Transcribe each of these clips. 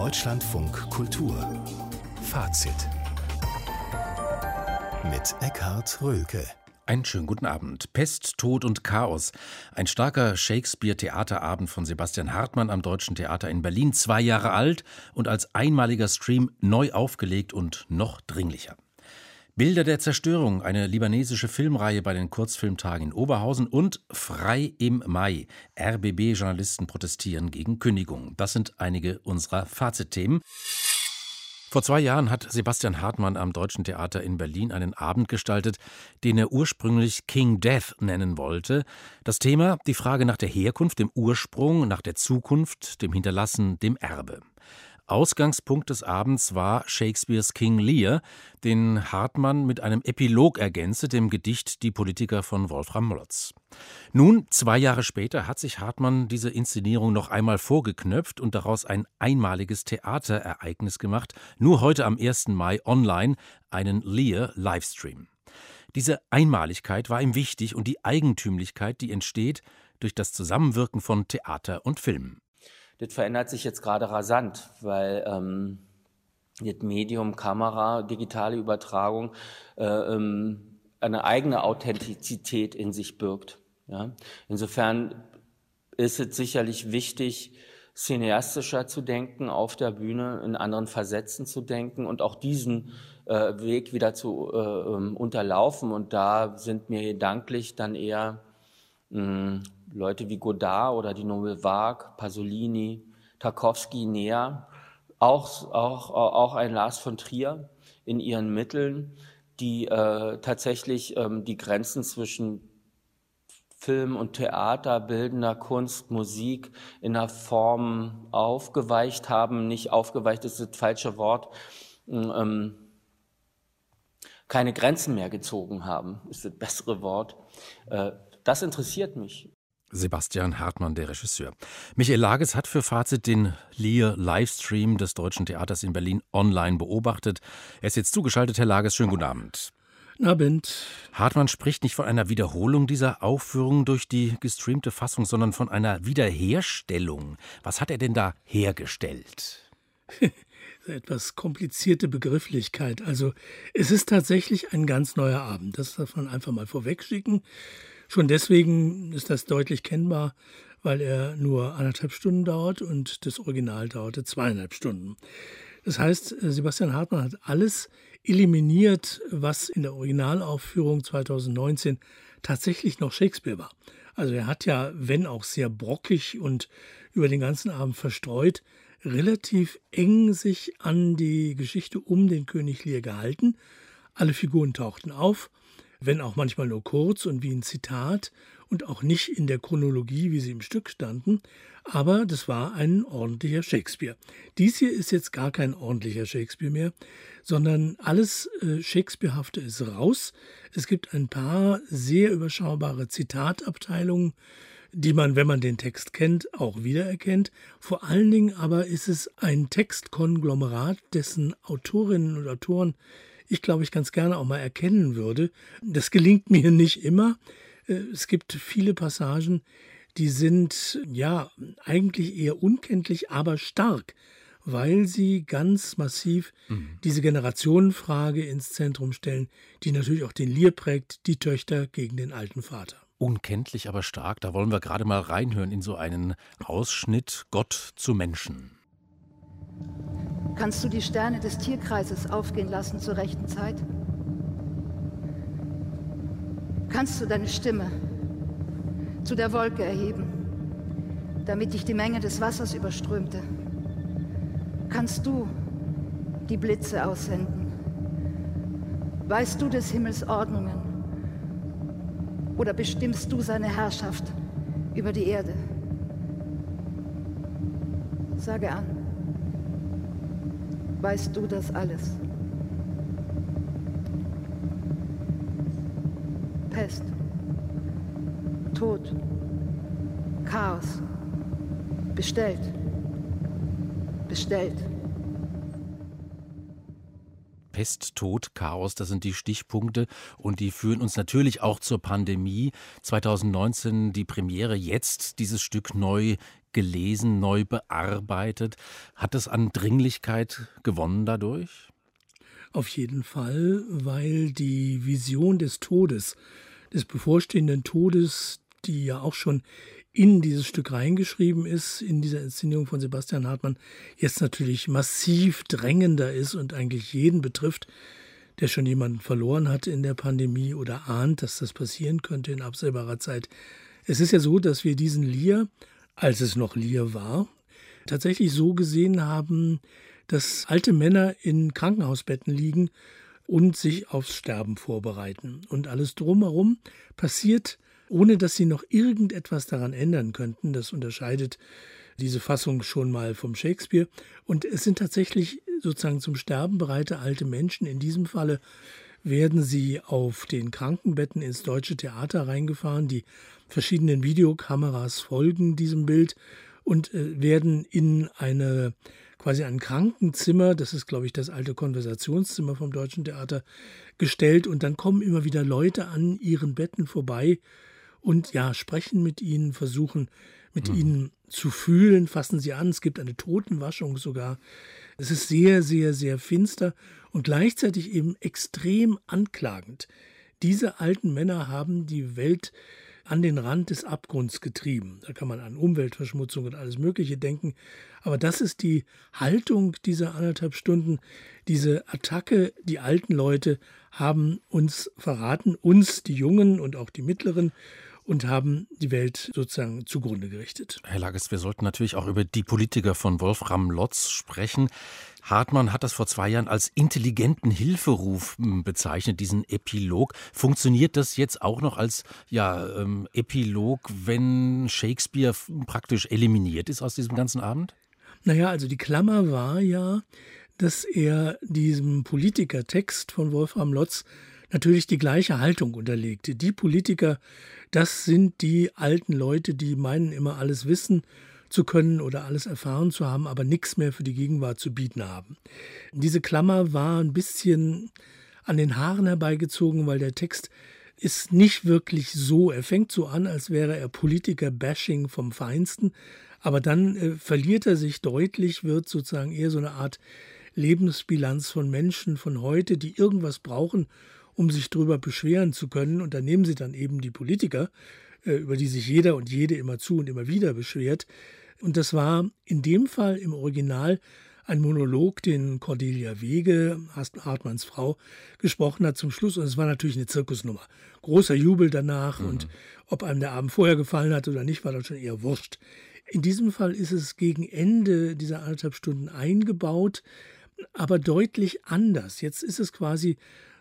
Deutschlandfunk Kultur Fazit mit Eckhard Rölke einen schönen guten Abend. Pest, Tod und Chaos. Ein starker Shakespeare-Theaterabend von Sebastian Hartmann am Deutschen Theater in Berlin. Zwei Jahre alt und als einmaliger Stream neu aufgelegt und noch dringlicher. Bilder der Zerstörung, eine libanesische Filmreihe bei den Kurzfilmtagen in Oberhausen und Frei im Mai. RBB-Journalisten protestieren gegen Kündigung. Das sind einige unserer Fazitthemen. Vor zwei Jahren hat Sebastian Hartmann am Deutschen Theater in Berlin einen Abend gestaltet, den er ursprünglich King Death nennen wollte. Das Thema die Frage nach der Herkunft, dem Ursprung, nach der Zukunft, dem Hinterlassen, dem Erbe. Ausgangspunkt des Abends war Shakespeares King Lear, den Hartmann mit einem Epilog ergänzte, dem Gedicht Die Politiker von Wolfram Molotz. Nun, zwei Jahre später, hat sich Hartmann diese Inszenierung noch einmal vorgeknöpft und daraus ein einmaliges Theaterereignis gemacht, nur heute am 1. Mai online, einen Lear-Livestream. Diese Einmaligkeit war ihm wichtig und die Eigentümlichkeit, die entsteht durch das Zusammenwirken von Theater und Film das verändert sich jetzt gerade rasant, weil ähm, das Medium, Kamera, digitale Übertragung äh, ähm, eine eigene Authentizität in sich birgt. Ja? Insofern ist es sicherlich wichtig, cineastischer zu denken auf der Bühne, in anderen Versätzen zu denken und auch diesen äh, Weg wieder zu äh, ähm, unterlaufen. Und da sind mir gedanklich dann eher mh, Leute wie Godard oder die Nouvelle Vague, Pasolini, Tarkovsky näher, auch, auch, auch ein Lars von Trier in ihren Mitteln, die äh, tatsächlich ähm, die Grenzen zwischen Film und Theater, bildender Kunst, Musik in einer Form aufgeweicht haben. Nicht aufgeweicht ist das falsche Wort. Ähm, keine Grenzen mehr gezogen haben, ist das bessere Wort. Äh, das interessiert mich. Sebastian Hartmann, der Regisseur. Michael Lages hat für Fazit den Lear-Livestream des Deutschen Theaters in Berlin online beobachtet. Er ist jetzt zugeschaltet, Herr Lages. Schönen guten Abend. Abend. Hartmann spricht nicht von einer Wiederholung dieser Aufführung durch die gestreamte Fassung, sondern von einer Wiederherstellung. Was hat er denn da hergestellt? etwas komplizierte Begrifflichkeit. Also es ist tatsächlich ein ganz neuer Abend. Das darf man einfach mal vorwegschicken. Schon deswegen ist das deutlich kennbar, weil er nur anderthalb Stunden dauert und das Original dauerte zweieinhalb Stunden. Das heißt, Sebastian Hartmann hat alles eliminiert, was in der Originalaufführung 2019 tatsächlich noch Shakespeare war. Also er hat ja, wenn auch sehr brockig und über den ganzen Abend verstreut, relativ eng sich an die Geschichte um den König Lear gehalten. Alle Figuren tauchten auf wenn auch manchmal nur kurz und wie ein Zitat und auch nicht in der Chronologie, wie sie im Stück standen, aber das war ein ordentlicher Shakespeare. Dies hier ist jetzt gar kein ordentlicher Shakespeare mehr, sondern alles äh, Shakespearehafte ist raus. Es gibt ein paar sehr überschaubare Zitatabteilungen, die man, wenn man den Text kennt, auch wiedererkennt. Vor allen Dingen aber ist es ein Textkonglomerat, dessen Autorinnen und Autoren ich glaube ich ganz gerne auch mal erkennen würde. Das gelingt mir nicht immer. Äh, es gibt viele Passagen, die sind ja eigentlich eher unkenntlich, aber stark, weil sie ganz massiv mhm. diese Generationenfrage ins Zentrum stellen, die natürlich auch den Lier prägt, die Töchter gegen den alten Vater. Unkenntlich, aber stark. Da wollen wir gerade mal reinhören in so einen Ausschnitt Gott zu Menschen. Kannst du die Sterne des Tierkreises aufgehen lassen zur rechten Zeit? Kannst du deine Stimme zu der Wolke erheben, damit dich die Menge des Wassers überströmte? Kannst du die Blitze aussenden? Weißt du des Himmels Ordnungen? Oder bestimmst du seine Herrschaft über die Erde? Sage an. Weißt du das alles? Pest, Tod, Chaos, bestellt, bestellt. Pest, Tod, Chaos, das sind die Stichpunkte und die führen uns natürlich auch zur Pandemie. 2019 die Premiere, jetzt dieses Stück neu gelesen, neu bearbeitet. Hat es an Dringlichkeit gewonnen dadurch? Auf jeden Fall, weil die Vision des Todes, des bevorstehenden Todes, die ja auch schon in dieses Stück reingeschrieben ist, in dieser Inszenierung von Sebastian Hartmann, jetzt natürlich massiv drängender ist und eigentlich jeden betrifft, der schon jemanden verloren hat in der Pandemie oder ahnt, dass das passieren könnte in absehbarer Zeit. Es ist ja so, dass wir diesen Lier, als es noch Lier war, tatsächlich so gesehen haben, dass alte Männer in Krankenhausbetten liegen und sich aufs Sterben vorbereiten. Und alles drumherum passiert, ohne dass sie noch irgendetwas daran ändern könnten. Das unterscheidet diese Fassung schon mal vom Shakespeare. Und es sind tatsächlich sozusagen zum Sterben bereite alte Menschen. In diesem Falle werden sie auf den Krankenbetten ins deutsche Theater reingefahren. Die verschiedenen Videokameras folgen diesem Bild und äh, werden in eine quasi ein Krankenzimmer, das ist glaube ich das alte Konversationszimmer vom deutschen Theater, gestellt und dann kommen immer wieder Leute an ihren Betten vorbei und ja, sprechen mit ihnen, versuchen mit mhm. ihnen zu fühlen, fassen sie an. Es gibt eine Totenwaschung sogar. Es ist sehr, sehr, sehr finster und gleichzeitig eben extrem anklagend. Diese alten Männer haben die Welt an den Rand des Abgrunds getrieben. Da kann man an Umweltverschmutzung und alles Mögliche denken. Aber das ist die Haltung dieser anderthalb Stunden, diese Attacke. Die alten Leute haben uns verraten, uns, die Jungen und auch die Mittleren und haben die Welt sozusagen zugrunde gerichtet. Herr Lages, wir sollten natürlich auch über die Politiker von Wolfram Lotz sprechen. Hartmann hat das vor zwei Jahren als intelligenten Hilferuf hm, bezeichnet, diesen Epilog. Funktioniert das jetzt auch noch als ja, ähm, Epilog, wenn Shakespeare praktisch eliminiert ist aus diesem ganzen Abend? Naja, also die Klammer war ja, dass er diesem Politikertext von Wolfram Lotz natürlich die gleiche Haltung unterlegte. Die Politiker, das sind die alten Leute, die meinen immer alles wissen zu können oder alles erfahren zu haben, aber nichts mehr für die Gegenwart zu bieten haben. Diese Klammer war ein bisschen an den Haaren herbeigezogen, weil der Text ist nicht wirklich so, er fängt so an, als wäre er Politiker-Bashing vom Feinsten, aber dann äh, verliert er sich deutlich, wird sozusagen eher so eine Art Lebensbilanz von Menschen von heute, die irgendwas brauchen, um sich darüber beschweren zu können. Und dann nehmen sie dann eben die Politiker, äh, über die sich jeder und jede immer zu und immer wieder beschwert. Und das war in dem Fall im Original ein Monolog, den Cordelia Wege, Hartmanns Frau, gesprochen hat zum Schluss. Und es war natürlich eine Zirkusnummer. Großer Jubel danach. Mhm. Und ob einem der Abend vorher gefallen hat oder nicht, war dann schon eher wurscht. In diesem Fall ist es gegen Ende dieser anderthalb Stunden eingebaut, aber deutlich anders. Jetzt ist es quasi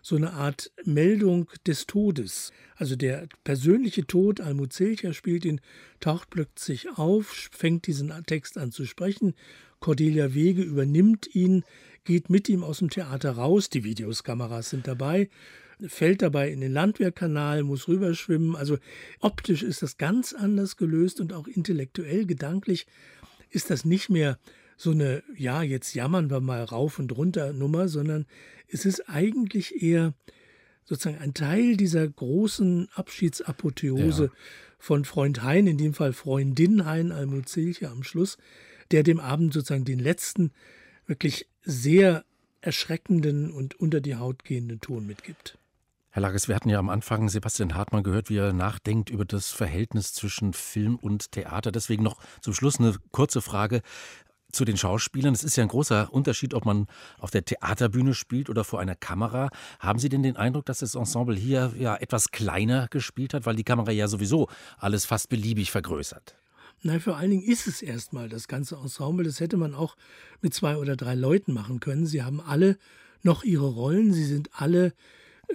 so eine Art Meldung des Todes. Also der persönliche Tod, Almut Zilcher spielt ihn, taucht plötzlich auf, fängt diesen Text an zu sprechen. Cordelia Wege übernimmt ihn, geht mit ihm aus dem Theater raus, die Videoskameras sind dabei, fällt dabei in den Landwehrkanal, muss rüberschwimmen. Also optisch ist das ganz anders gelöst und auch intellektuell, gedanklich ist das nicht mehr so eine, ja, jetzt jammern wir mal rauf und runter Nummer, sondern es ist eigentlich eher sozusagen ein Teil dieser großen Abschiedsapotheose ja. von Freund Hein, in dem Fall Freundin Hein Almut Zilche am Schluss, der dem Abend sozusagen den letzten, wirklich sehr erschreckenden und unter die Haut gehenden Ton mitgibt. Herr Lages, wir hatten ja am Anfang Sebastian Hartmann gehört, wie er nachdenkt über das Verhältnis zwischen Film und Theater. Deswegen noch zum Schluss eine kurze Frage zu den Schauspielern. Es ist ja ein großer Unterschied, ob man auf der Theaterbühne spielt oder vor einer Kamera. Haben Sie denn den Eindruck, dass das Ensemble hier ja etwas kleiner gespielt hat, weil die Kamera ja sowieso alles fast beliebig vergrößert? Nein, vor allen Dingen ist es erstmal das ganze Ensemble. Das hätte man auch mit zwei oder drei Leuten machen können. Sie haben alle noch ihre Rollen. Sie sind alle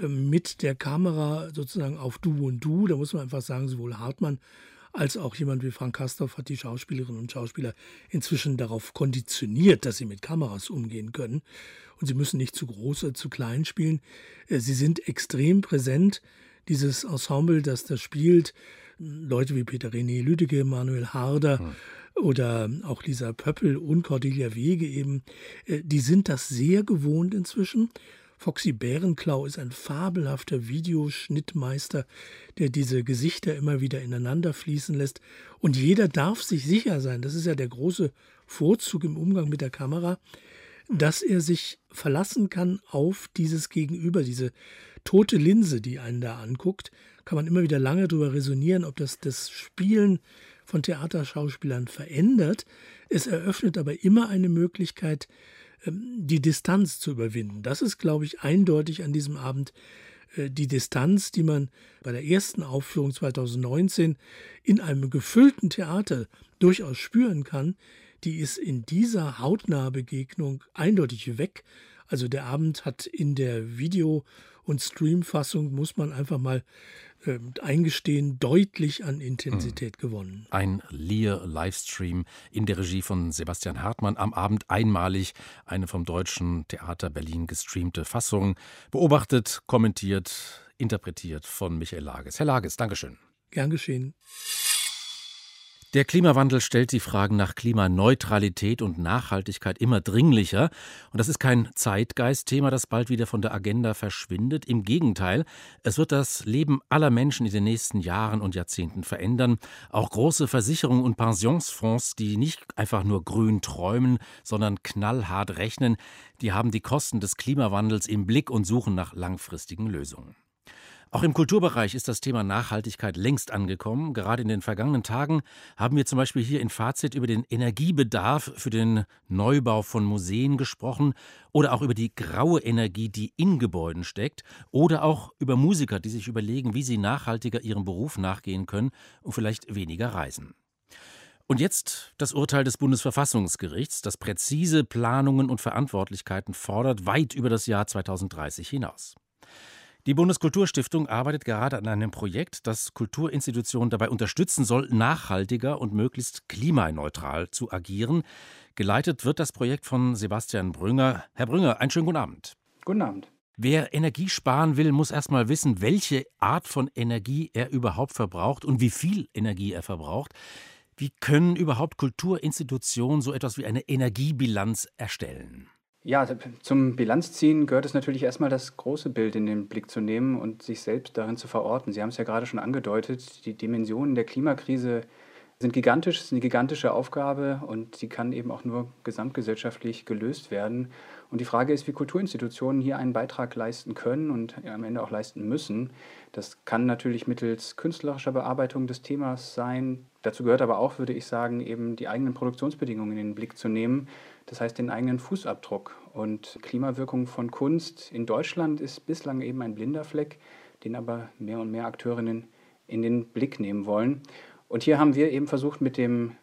äh, mit der Kamera sozusagen auf Du und Du. Da muss man einfach sagen, sowohl Hartmann als auch jemand wie Frank Kastorf hat die Schauspielerinnen und Schauspieler inzwischen darauf konditioniert, dass sie mit Kameras umgehen können. Und sie müssen nicht zu groß oder zu klein spielen. Äh, sie sind extrem präsent. Dieses Ensemble, das da spielt, Leute wie Peter René Lüdecke, Manuel Harder hm. oder auch Lisa Pöppel und Cordelia Wege eben, äh, die sind das sehr gewohnt inzwischen Foxy Bärenklau ist ein fabelhafter Videoschnittmeister, der diese Gesichter immer wieder ineinander fließen lässt. Und jeder darf sich sicher sein, das ist ja der große Vorzug im Umgang mit der Kamera, dass er sich verlassen kann auf dieses Gegenüber, diese tote Linse, die einen da anguckt, kann man immer wieder lange darüber resonieren, ob das das Spielen von Theaterschauspielern verändert. Es eröffnet aber immer eine Möglichkeit, die Distanz zu überwinden. Das ist, glaube ich, eindeutig an diesem Abend äh, die Distanz, die man bei der ersten Aufführung 2019 in einem gefüllten Theater durchaus spüren kann, die ist in dieser Hautnahbegegnung eindeutig weg. Also der Abend hat in der Video- und Streamfassung, muss man einfach mal äh, eingestehen, deutlich an Intensität mhm. gewonnen. Ein Lear-Livestream in der Regie von Sebastian Hartmann. Am Abend einmalig eine vom Deutschen Theater Berlin gestreamte Fassung. Beobachtet, kommentiert, interpretiert von Michael Lages. Herr Lages, Dankeschön. Gern geschehen. Der Klimawandel stellt die Fragen nach Klimaneutralität und Nachhaltigkeit immer dringlicher. Und das ist kein Zeitgeistthema, das bald wieder von der Agenda verschwindet. Im Gegenteil, es wird das Leben aller Menschen in den nächsten Jahren und Jahrzehnten verändern. Auch große Versicherungen und Pensionsfonds, die nicht einfach nur grün träumen, sondern knallhart rechnen, die haben die Kosten des Klimawandels im Blick und suchen nach langfristigen Lösungen. Auch im Kulturbereich ist das Thema Nachhaltigkeit längst angekommen. Gerade in den vergangenen Tagen haben wir zum Beispiel hier in Fazit über den Energiebedarf für den Neubau von Museen gesprochen oder auch über die graue Energie, die in Gebäuden steckt oder auch über Musiker, die sich überlegen, wie sie nachhaltiger ihrem Beruf nachgehen können und vielleicht weniger reisen. Und jetzt das Urteil des Bundesverfassungsgerichts, das präzise Planungen und Verantwortlichkeiten fordert, weit über das Jahr 2030 hinaus. Die Bundeskulturstiftung arbeitet gerade an einem Projekt, das Kulturinstitutionen dabei unterstützen soll, nachhaltiger und möglichst klimaneutral zu agieren. Geleitet wird das Projekt von Sebastian Brünger. Herr Brünger, einen schönen guten Abend. Guten Abend. Wer Energie sparen will, muss erstmal wissen, welche Art von Energie er überhaupt verbraucht und wie viel Energie er verbraucht. Wie können überhaupt Kulturinstitutionen so etwas wie eine Energiebilanz erstellen? Ja, zum Bilanzziehen gehört es natürlich erstmal das große Bild in den Blick zu nehmen und sich selbst darin zu verorten. Sie haben es ja gerade schon angedeutet, die Dimensionen der Klimakrise sind gigantisch, es ist eine gigantische Aufgabe und sie kann eben auch nur gesamtgesellschaftlich gelöst werden. Und die Frage ist, wie Kulturinstitutionen hier einen Beitrag leisten können und am Ende auch leisten müssen. Das kann natürlich mittels künstlerischer Bearbeitung des Themas sein. Dazu gehört aber auch, würde ich sagen, eben die eigenen Produktionsbedingungen in den Blick zu nehmen das heißt den eigenen Fußabdruck. Und Klimawirkung von Kunst in Deutschland ist bislang eben ein blinder Fleck, den aber mehr und mehr Akteurinnen in den Blick nehmen wollen. Und hier haben wir eben versucht, mit dem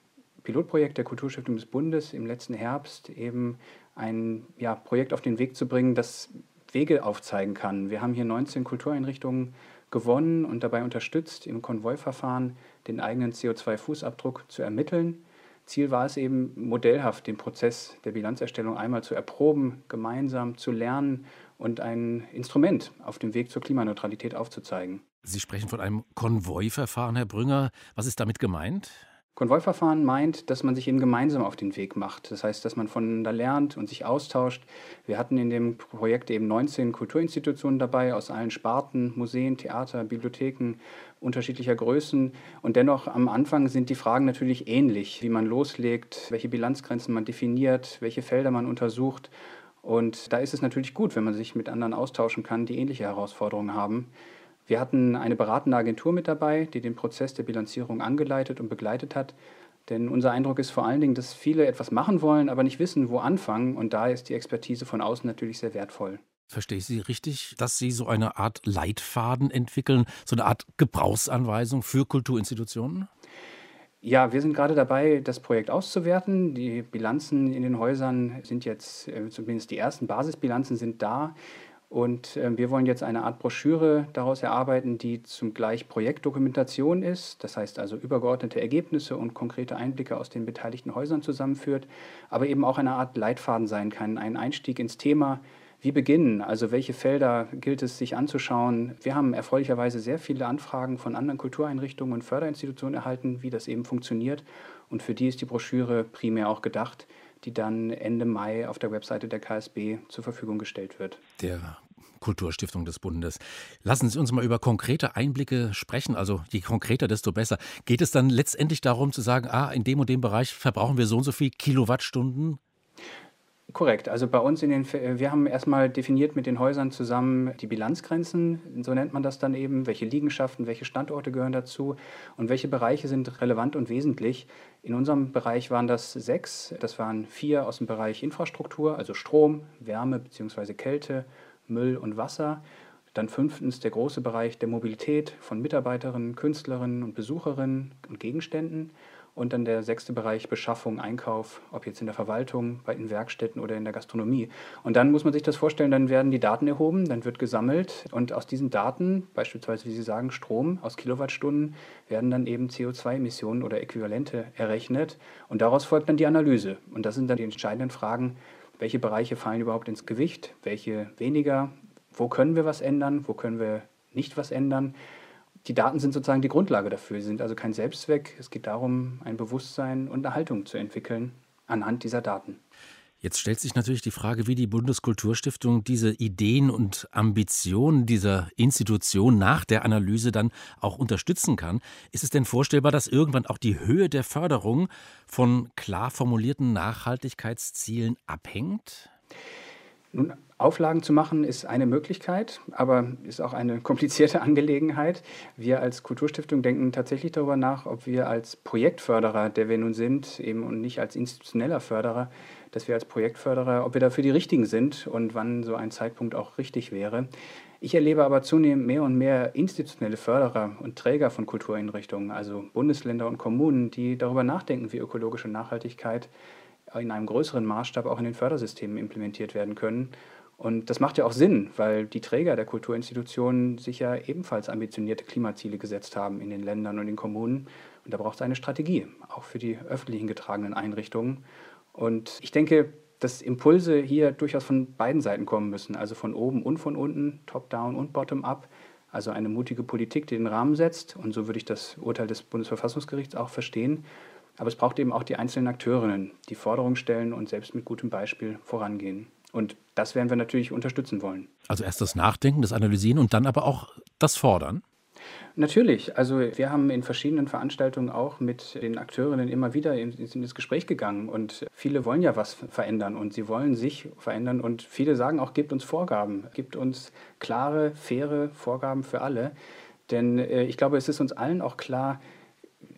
Pilotprojekt der Kulturstiftung des Bundes im letzten Herbst eben ein ja, Projekt auf den Weg zu bringen, das Wege aufzeigen kann. Wir haben hier 19 Kultureinrichtungen gewonnen und dabei unterstützt, im Konvoiverfahren den eigenen CO2-Fußabdruck zu ermitteln Ziel war es eben, modellhaft den Prozess der Bilanzerstellung einmal zu erproben, gemeinsam zu lernen und ein Instrument auf dem Weg zur Klimaneutralität aufzuzeigen. Sie sprechen von einem Konvoiverfahren, Herr Brünger. Was ist damit gemeint? Konvoiverfahren meint, dass man sich eben gemeinsam auf den Weg macht. Das heißt, dass man voneinander lernt und sich austauscht. Wir hatten in dem Projekt eben 19 Kulturinstitutionen dabei aus allen Sparten, Museen, Theater, Bibliotheken unterschiedlicher Größen. Und dennoch am Anfang sind die Fragen natürlich ähnlich, wie man loslegt, welche Bilanzgrenzen man definiert, welche Felder man untersucht. Und da ist es natürlich gut, wenn man sich mit anderen austauschen kann, die ähnliche Herausforderungen haben. Wir hatten eine beratende Agentur mit dabei, die den Prozess der Bilanzierung angeleitet und begleitet hat. Denn unser Eindruck ist vor allen Dingen, dass viele etwas machen wollen, aber nicht wissen, wo anfangen. Und da ist die Expertise von außen natürlich sehr wertvoll. Verstehe ich Sie richtig, dass Sie so eine Art Leitfaden entwickeln, so eine Art Gebrauchsanweisung für Kulturinstitutionen? Ja, wir sind gerade dabei, das Projekt auszuwerten. Die Bilanzen in den Häusern sind jetzt, äh, zumindest die ersten Basisbilanzen sind da. Und äh, wir wollen jetzt eine Art Broschüre daraus erarbeiten, die zugleich Projektdokumentation ist, das heißt also übergeordnete Ergebnisse und konkrete Einblicke aus den beteiligten Häusern zusammenführt, aber eben auch eine Art Leitfaden sein kann, ein Einstieg ins Thema. Wie beginnen? Also welche Felder gilt es sich anzuschauen? Wir haben erfreulicherweise sehr viele Anfragen von anderen Kultureinrichtungen und Förderinstitutionen erhalten, wie das eben funktioniert. Und für die ist die Broschüre primär auch gedacht die dann Ende Mai auf der Webseite der KSB zur Verfügung gestellt wird. Der Kulturstiftung des Bundes. Lassen Sie uns mal über konkrete Einblicke sprechen. Also je konkreter, desto besser. Geht es dann letztendlich darum zu sagen, ah, in dem und dem Bereich verbrauchen wir so und so viel Kilowattstunden? Korrekt. Also bei uns in den, wir haben erstmal definiert mit den Häusern zusammen die Bilanzgrenzen, so nennt man das dann eben, welche Liegenschaften, welche Standorte gehören dazu und welche Bereiche sind relevant und wesentlich. In unserem Bereich waren das sechs. Das waren vier aus dem Bereich Infrastruktur, also Strom, Wärme bzw. Kälte, Müll und Wasser. Dann fünftens der große Bereich der Mobilität von Mitarbeiterinnen, Künstlerinnen und Besucherinnen und Gegenständen. Und dann der sechste Bereich Beschaffung, Einkauf, ob jetzt in der Verwaltung, bei den Werkstätten oder in der Gastronomie. Und dann muss man sich das vorstellen, dann werden die Daten erhoben, dann wird gesammelt und aus diesen Daten, beispielsweise wie Sie sagen, Strom aus Kilowattstunden, werden dann eben CO2-Emissionen oder Äquivalente errechnet und daraus folgt dann die Analyse. Und das sind dann die entscheidenden Fragen, welche Bereiche fallen überhaupt ins Gewicht, welche weniger, wo können wir was ändern, wo können wir nicht was ändern die Daten sind sozusagen die Grundlage dafür. Sie sind also kein Selbstzweck. Es geht darum, ein Bewusstsein und eine Haltung zu entwickeln anhand dieser Daten. Jetzt stellt sich natürlich die Frage, wie die Bundeskulturstiftung diese Ideen und Ambitionen dieser Institution nach der Analyse dann auch unterstützen kann. Ist es denn vorstellbar, dass irgendwann auch die Höhe der Förderung von klar formulierten Nachhaltigkeitszielen abhängt? Nun, Auflagen zu machen ist eine Möglichkeit, aber ist auch eine komplizierte Angelegenheit. Wir als Kulturstiftung denken tatsächlich darüber nach, ob wir als Projektförderer, der wir nun sind, eben und nicht als institutioneller Förderer, dass wir als Projektförderer, ob wir dafür die Richtigen sind und wann so ein Zeitpunkt auch richtig wäre. Ich erlebe aber zunehmend mehr und mehr institutionelle Förderer und Träger von Kultureinrichtungen, also Bundesländer und Kommunen, die darüber nachdenken, wie ökologische Nachhaltigkeit in einem größeren Maßstab auch in den Fördersystemen implementiert werden können. Und das macht ja auch Sinn, weil die Träger der Kulturinstitutionen sich ja ebenfalls ambitionierte Klimaziele gesetzt haben in den Ländern und den Kommunen. Und da braucht es eine Strategie, auch für die öffentlichen getragenen Einrichtungen. Und ich denke, dass Impulse hier durchaus von beiden Seiten kommen müssen, also von oben und von unten, top-down und bottom-up. Also eine mutige Politik, die den Rahmen setzt. Und so würde ich das Urteil des Bundesverfassungsgerichts auch verstehen. Aber es braucht eben auch die einzelnen Akteurinnen, die Forderungen stellen und selbst mit gutem Beispiel vorangehen. Und das werden wir natürlich unterstützen wollen. Also erst das Nachdenken, das Analysieren und dann aber auch das Fordern? Natürlich. Also wir haben in verschiedenen Veranstaltungen auch mit den Akteurinnen immer wieder ins Gespräch gegangen und viele wollen ja was verändern und sie wollen sich verändern und viele sagen auch, gibt uns Vorgaben, gibt uns klare, faire Vorgaben für alle. Denn äh, ich glaube, es ist uns allen auch klar,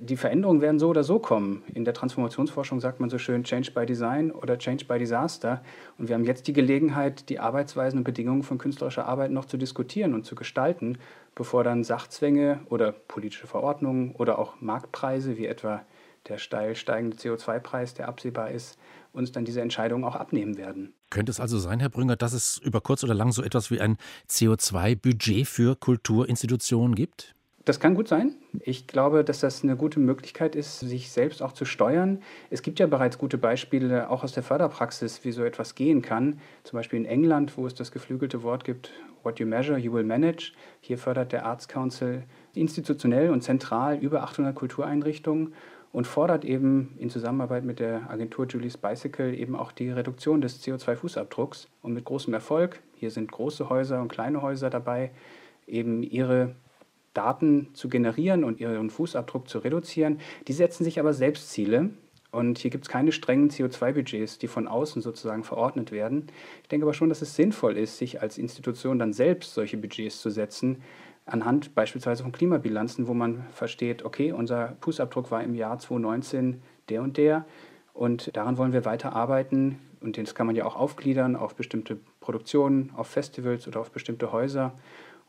die Veränderungen werden so oder so kommen. In der Transformationsforschung sagt man so schön Change by Design oder Change by Disaster. Und wir haben jetzt die Gelegenheit, die Arbeitsweisen und Bedingungen von künstlerischer Arbeit noch zu diskutieren und zu gestalten, bevor dann Sachzwänge oder politische Verordnungen oder auch Marktpreise, wie etwa der steil steigende CO2-Preis, der absehbar ist, uns dann diese Entscheidungen auch abnehmen werden. Könnte es also sein, Herr Brünger, dass es über kurz oder lang so etwas wie ein CO2-Budget für Kulturinstitutionen gibt? Das kann gut sein. Ich glaube, dass das eine gute Möglichkeit ist, sich selbst auch zu steuern. Es gibt ja bereits gute Beispiele, auch aus der Förderpraxis, wie so etwas gehen kann. Zum Beispiel in England, wo es das geflügelte Wort gibt, What you measure, you will manage. Hier fördert der Arts Council institutionell und zentral über 800 Kultureinrichtungen und fordert eben in Zusammenarbeit mit der Agentur Julie's Bicycle eben auch die Reduktion des CO2-Fußabdrucks und mit großem Erfolg. Hier sind große Häuser und kleine Häuser dabei, eben ihre Daten zu generieren und ihren Fußabdruck zu reduzieren. Die setzen sich aber selbst Ziele. Und hier gibt es keine strengen CO2-Budgets, die von außen sozusagen verordnet werden. Ich denke aber schon, dass es sinnvoll ist, sich als Institution dann selbst solche Budgets zu setzen, anhand beispielsweise von Klimabilanzen, wo man versteht, okay, unser Fußabdruck war im Jahr 2019 der und der und daran wollen wir weiter arbeiten und das kann man ja auch aufgliedern auf bestimmte Produktionen, auf Festivals oder auf bestimmte Häuser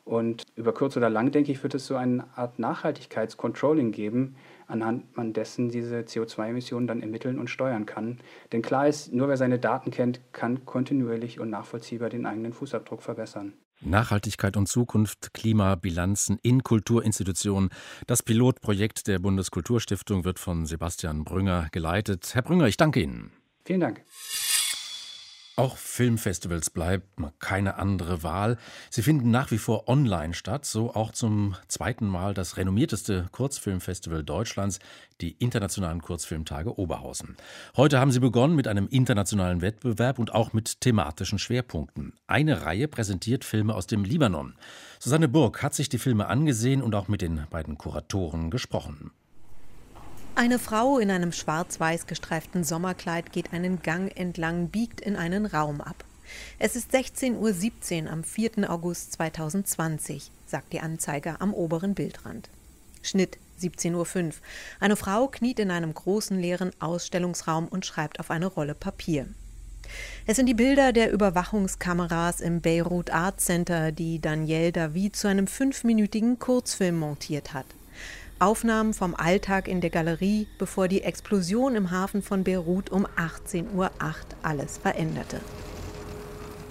und über kurz oder lang, denke ich, wird es so eine Art Nachhaltigkeitscontrolling geben, anhand man dessen diese CO2-Emissionen dann ermitteln und steuern kann. Denn klar ist, nur wer seine Daten kennt, kann kontinuierlich und nachvollziehbar den eigenen Fußabdruck verbessern. Nachhaltigkeit und Zukunft, Klimabilanzen in Kulturinstitutionen. Das Pilotprojekt der Bundeskulturstiftung wird von Sebastian Brünger geleitet. Herr Brünger, ich danke Ihnen. Vielen Dank. Auch Filmfestivals bleibt keine andere Wahl. Sie finden nach wie vor online statt, so auch zum zweiten Mal das renommierteste Kurzfilmfestival Deutschlands, die Internationalen Kurzfilmtage Oberhausen. Heute haben sie begonnen mit einem internationalen Wettbewerb und auch mit thematischen Schwerpunkten. Eine Reihe präsentiert Filme aus dem Libanon. Susanne Burg hat sich die Filme angesehen und auch mit den beiden Kuratoren gesprochen. Eine Frau in einem schwarz-weiß gestreiften Sommerkleid geht einen Gang entlang, biegt in einen Raum ab. Es ist 16.17 Uhr am 4. August 2020, sagt die Anzeige am oberen Bildrand. Schnitt 17.05 Uhr. Eine Frau kniet in einem großen leeren Ausstellungsraum und schreibt auf eine Rolle Papier. Es sind die Bilder der Überwachungskameras im Beirut Art Center, die Danielle David zu einem fünfminütigen Kurzfilm montiert hat. Aufnahmen vom Alltag in der Galerie, bevor die Explosion im Hafen von Beirut um 18.08 Uhr alles veränderte.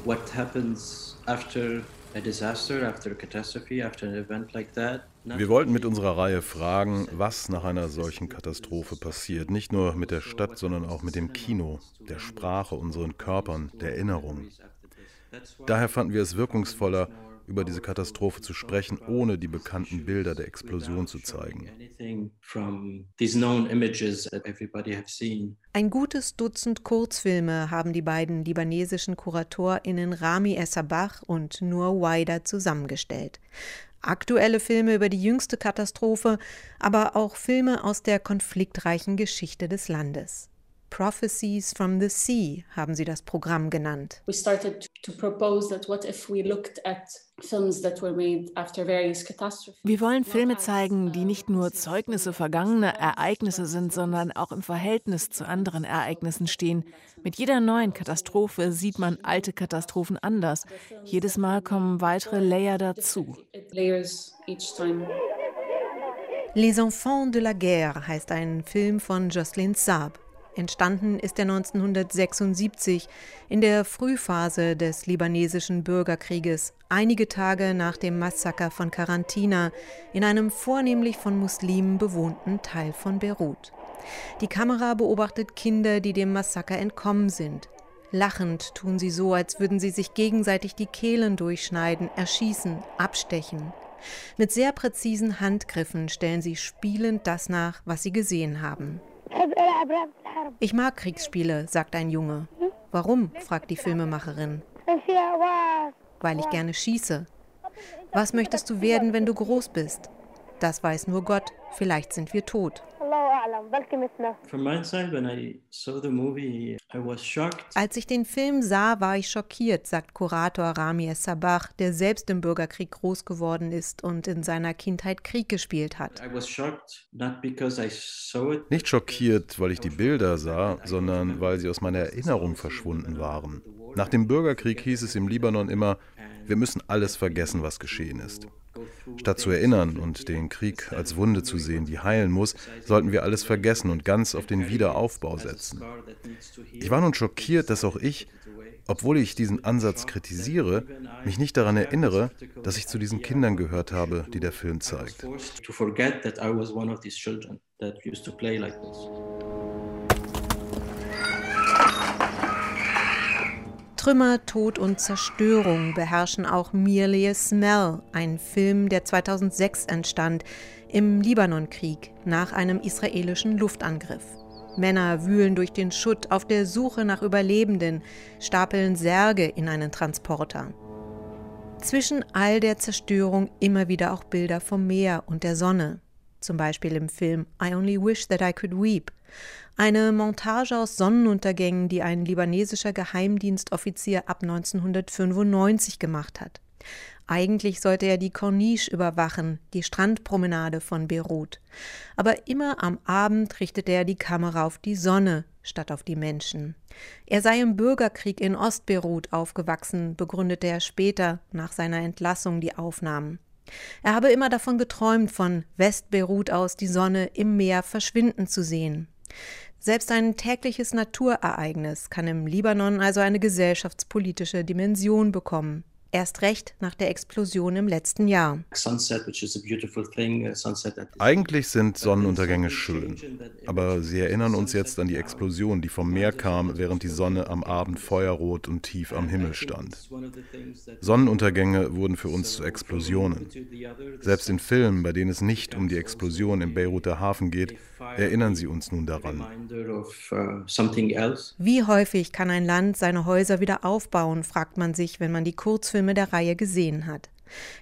What happens after a disaster, after a catastrophe, after an event like that? Wir wollten mit unserer Reihe fragen, was nach einer solchen Katastrophe passiert. Nicht nur mit der Stadt, sondern auch mit dem Kino, der Sprache, unseren Körpern, der Erinnerung. Daher fanden wir es wirkungsvoller, über diese Katastrophe zu sprechen, ohne die bekannten Bilder der Explosion zu zeigen. Ein gutes Dutzend Kurzfilme haben die beiden libanesischen KuratorInnen Rami Essabach und Nur Waida zusammengestellt. Aktuelle Filme über die jüngste Katastrophe, aber auch Filme aus der konfliktreichen Geschichte des Landes. Prophecies from the Sea haben sie das Programm genannt. We started to propose that what if we looked at wir wollen Filme zeigen, die nicht nur Zeugnisse vergangener Ereignisse sind, sondern auch im Verhältnis zu anderen Ereignissen stehen. Mit jeder neuen Katastrophe sieht man alte Katastrophen anders. Jedes Mal kommen weitere Layer dazu. Les Enfants de la Guerre heißt ein Film von Jocelyn Saab. Entstanden ist er 1976 in der Frühphase des libanesischen Bürgerkrieges, einige Tage nach dem Massaker von Karantina in einem vornehmlich von Muslimen bewohnten Teil von Beirut. Die Kamera beobachtet Kinder, die dem Massaker entkommen sind. Lachend tun sie so, als würden sie sich gegenseitig die Kehlen durchschneiden, erschießen, abstechen. Mit sehr präzisen Handgriffen stellen sie spielend das nach, was sie gesehen haben. Ich mag Kriegsspiele, sagt ein Junge. Warum? fragt die Filmemacherin. Weil ich gerne schieße. Was möchtest du werden, wenn du groß bist? Das weiß nur Gott. Vielleicht sind wir tot. Als ich den Film sah, war ich schockiert, sagt Kurator Rami Sabach, der selbst im Bürgerkrieg groß geworden ist und in seiner Kindheit Krieg gespielt hat. Nicht schockiert, weil ich die Bilder sah, sondern weil sie aus meiner Erinnerung verschwunden waren. Nach dem Bürgerkrieg hieß es im Libanon immer, wir müssen alles vergessen, was geschehen ist. Statt zu erinnern und den Krieg als Wunde zu sehen, die heilen muss, sollten wir alles vergessen und ganz auf den Wiederaufbau setzen. Ich war nun schockiert, dass auch ich, obwohl ich diesen Ansatz kritisiere, mich nicht daran erinnere, dass ich zu diesen Kindern gehört habe, die der Film zeigt. Trümmer, Tod und Zerstörung beherrschen auch Merely a Smell, ein Film, der 2006 entstand, im Libanonkrieg nach einem israelischen Luftangriff. Männer wühlen durch den Schutt auf der Suche nach Überlebenden, stapeln Särge in einen Transporter. Zwischen all der Zerstörung immer wieder auch Bilder vom Meer und der Sonne, zum Beispiel im Film I Only Wish That I Could Weep eine Montage aus Sonnenuntergängen, die ein libanesischer Geheimdienstoffizier ab 1995 gemacht hat. Eigentlich sollte er die Corniche überwachen, die Strandpromenade von Beirut. Aber immer am Abend richtete er die Kamera auf die Sonne statt auf die Menschen. Er sei im Bürgerkrieg in Ostbeirut aufgewachsen, begründete er später nach seiner Entlassung die Aufnahmen. Er habe immer davon geträumt, von Westbeirut aus die Sonne im Meer verschwinden zu sehen. Selbst ein tägliches Naturereignis kann im Libanon also eine gesellschaftspolitische Dimension bekommen. Erst recht nach der Explosion im letzten Jahr. Eigentlich sind Sonnenuntergänge schön, aber sie erinnern uns jetzt an die Explosion, die vom Meer kam, während die Sonne am Abend feuerrot und tief am Himmel stand. Sonnenuntergänge wurden für uns zu Explosionen. Selbst in Filmen, bei denen es nicht um die Explosion im Beiruter Hafen geht, erinnern sie uns nun daran. Wie häufig kann ein Land seine Häuser wieder aufbauen, fragt man sich, wenn man die Kurzfilme der Reihe gesehen hat.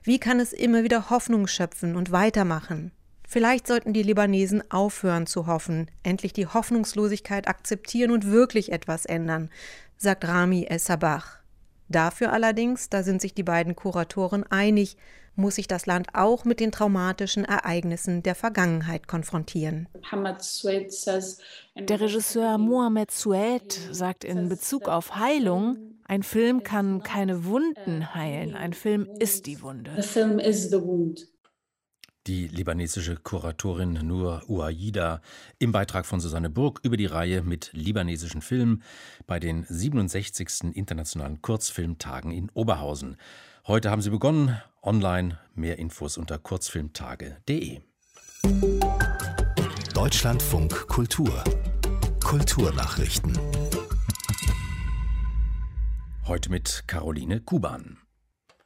Wie kann es immer wieder Hoffnung schöpfen und weitermachen? Vielleicht sollten die Libanesen aufhören zu hoffen, endlich die Hoffnungslosigkeit akzeptieren und wirklich etwas ändern, sagt Rami El-Sabach. Dafür allerdings, da sind sich die beiden Kuratoren einig, muss sich das Land auch mit den traumatischen Ereignissen der Vergangenheit konfrontieren. Der Regisseur Mohamed Sued sagt in Bezug auf Heilung, ein Film kann keine Wunden heilen, ein Film ist die Wunde. Die libanesische Kuratorin Nur Ouaida im Beitrag von Susanne Burg über die Reihe mit libanesischen Filmen bei den 67. Internationalen Kurzfilmtagen in Oberhausen. Heute haben sie begonnen. Online mehr Infos unter kurzfilmtage.de. Deutschlandfunk Kultur Kulturnachrichten. Heute mit Caroline Kuban.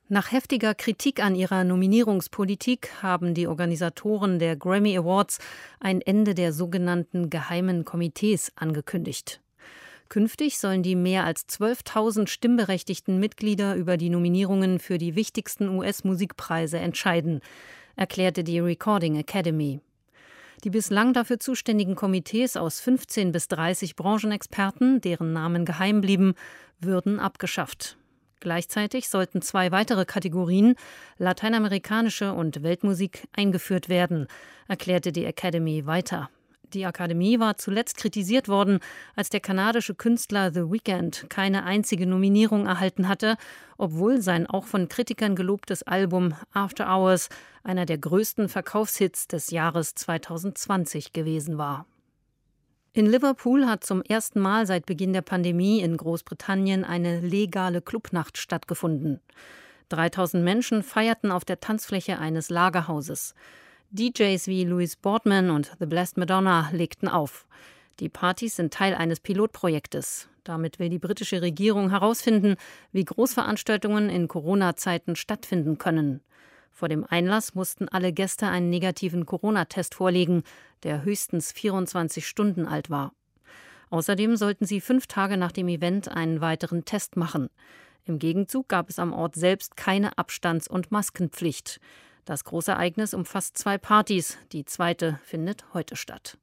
Nach heftiger Kritik an ihrer Nominierungspolitik haben die Organisatoren der Grammy Awards ein Ende der sogenannten geheimen Komitees angekündigt. Künftig sollen die mehr als 12.000 stimmberechtigten Mitglieder über die Nominierungen für die wichtigsten US-Musikpreise entscheiden, erklärte die Recording Academy. Die bislang dafür zuständigen Komitees aus 15 bis 30 Branchenexperten, deren Namen geheim blieben, würden abgeschafft. Gleichzeitig sollten zwei weitere Kategorien, lateinamerikanische und Weltmusik, eingeführt werden, erklärte die Academy weiter. Die Akademie war zuletzt kritisiert worden, als der kanadische Künstler The Weeknd keine einzige Nominierung erhalten hatte, obwohl sein auch von Kritikern gelobtes Album After Hours einer der größten Verkaufshits des Jahres 2020 gewesen war. In Liverpool hat zum ersten Mal seit Beginn der Pandemie in Großbritannien eine legale Clubnacht stattgefunden. 3000 Menschen feierten auf der Tanzfläche eines Lagerhauses. DJs wie Louis Boardman und The Blessed Madonna legten auf. Die Partys sind Teil eines Pilotprojektes. Damit will die britische Regierung herausfinden, wie Großveranstaltungen in Corona-Zeiten stattfinden können. Vor dem Einlass mussten alle Gäste einen negativen Corona-Test vorlegen, der höchstens 24 Stunden alt war. Außerdem sollten sie fünf Tage nach dem Event einen weiteren Test machen. Im Gegenzug gab es am Ort selbst keine Abstands- und Maskenpflicht. Das Großereignis umfasst zwei Partys, die zweite findet heute statt.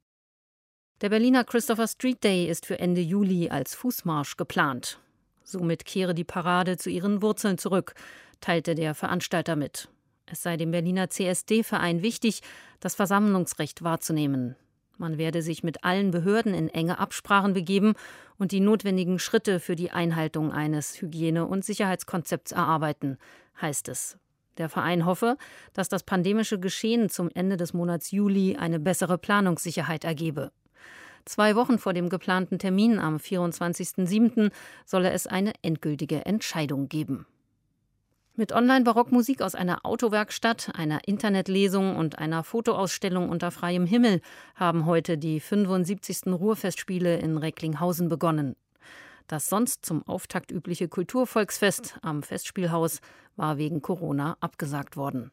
Der Berliner Christopher Street Day ist für Ende Juli als Fußmarsch geplant. Somit kehre die Parade zu ihren Wurzeln zurück, teilte der Veranstalter mit. Es sei dem Berliner CSD-Verein wichtig, das Versammlungsrecht wahrzunehmen. Man werde sich mit allen Behörden in enge Absprachen begeben und die notwendigen Schritte für die Einhaltung eines Hygiene- und Sicherheitskonzepts erarbeiten, heißt es. Der Verein hoffe, dass das pandemische Geschehen zum Ende des Monats Juli eine bessere Planungssicherheit ergebe. Zwei Wochen vor dem geplanten Termin am 24.07. solle es eine endgültige Entscheidung geben. Mit Online-Barockmusik aus einer Autowerkstatt, einer Internetlesung und einer Fotoausstellung unter freiem Himmel haben heute die 75. Ruhrfestspiele in Recklinghausen begonnen. Das sonst zum Auftakt übliche Kulturvolksfest am Festspielhaus war wegen Corona abgesagt worden.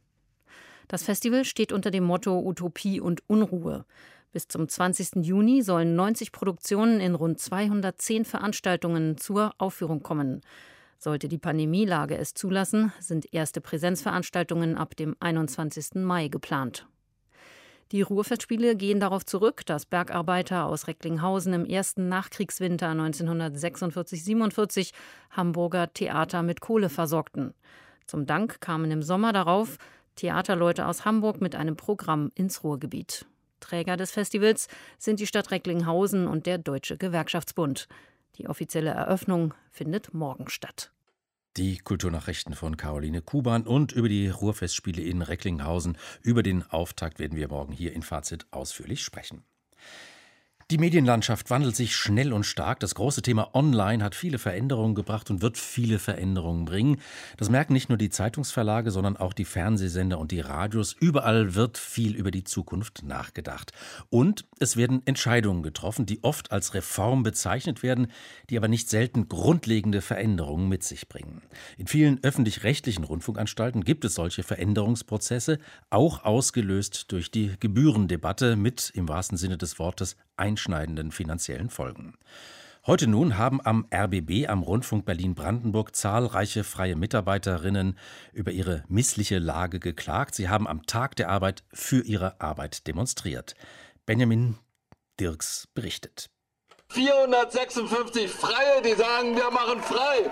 Das Festival steht unter dem Motto Utopie und Unruhe. Bis zum 20. Juni sollen 90 Produktionen in rund 210 Veranstaltungen zur Aufführung kommen. Sollte die Pandemielage es zulassen, sind erste Präsenzveranstaltungen ab dem 21. Mai geplant. Die Ruhrfestspiele gehen darauf zurück, dass Bergarbeiter aus Recklinghausen im ersten Nachkriegswinter 1946-47 Hamburger Theater mit Kohle versorgten. Zum Dank kamen im Sommer darauf Theaterleute aus Hamburg mit einem Programm ins Ruhrgebiet. Träger des Festivals sind die Stadt Recklinghausen und der Deutsche Gewerkschaftsbund. Die offizielle Eröffnung findet morgen statt. Die Kulturnachrichten von Caroline Kuban und über die Ruhrfestspiele in Recklinghausen. Über den Auftakt werden wir morgen hier in Fazit ausführlich sprechen. Die Medienlandschaft wandelt sich schnell und stark. Das große Thema Online hat viele Veränderungen gebracht und wird viele Veränderungen bringen. Das merken nicht nur die Zeitungsverlage, sondern auch die Fernsehsender und die Radios. Überall wird viel über die Zukunft nachgedacht. Und es werden Entscheidungen getroffen, die oft als Reform bezeichnet werden, die aber nicht selten grundlegende Veränderungen mit sich bringen. In vielen öffentlich-rechtlichen Rundfunkanstalten gibt es solche Veränderungsprozesse, auch ausgelöst durch die Gebührendebatte mit, im wahrsten Sinne des Wortes, einschneidenden finanziellen Folgen. Heute nun haben am RBB, am Rundfunk Berlin-Brandenburg, zahlreiche freie Mitarbeiterinnen über ihre missliche Lage geklagt. Sie haben am Tag der Arbeit für ihre Arbeit demonstriert. Benjamin Dirks berichtet. 456 Freie, die sagen, wir machen frei.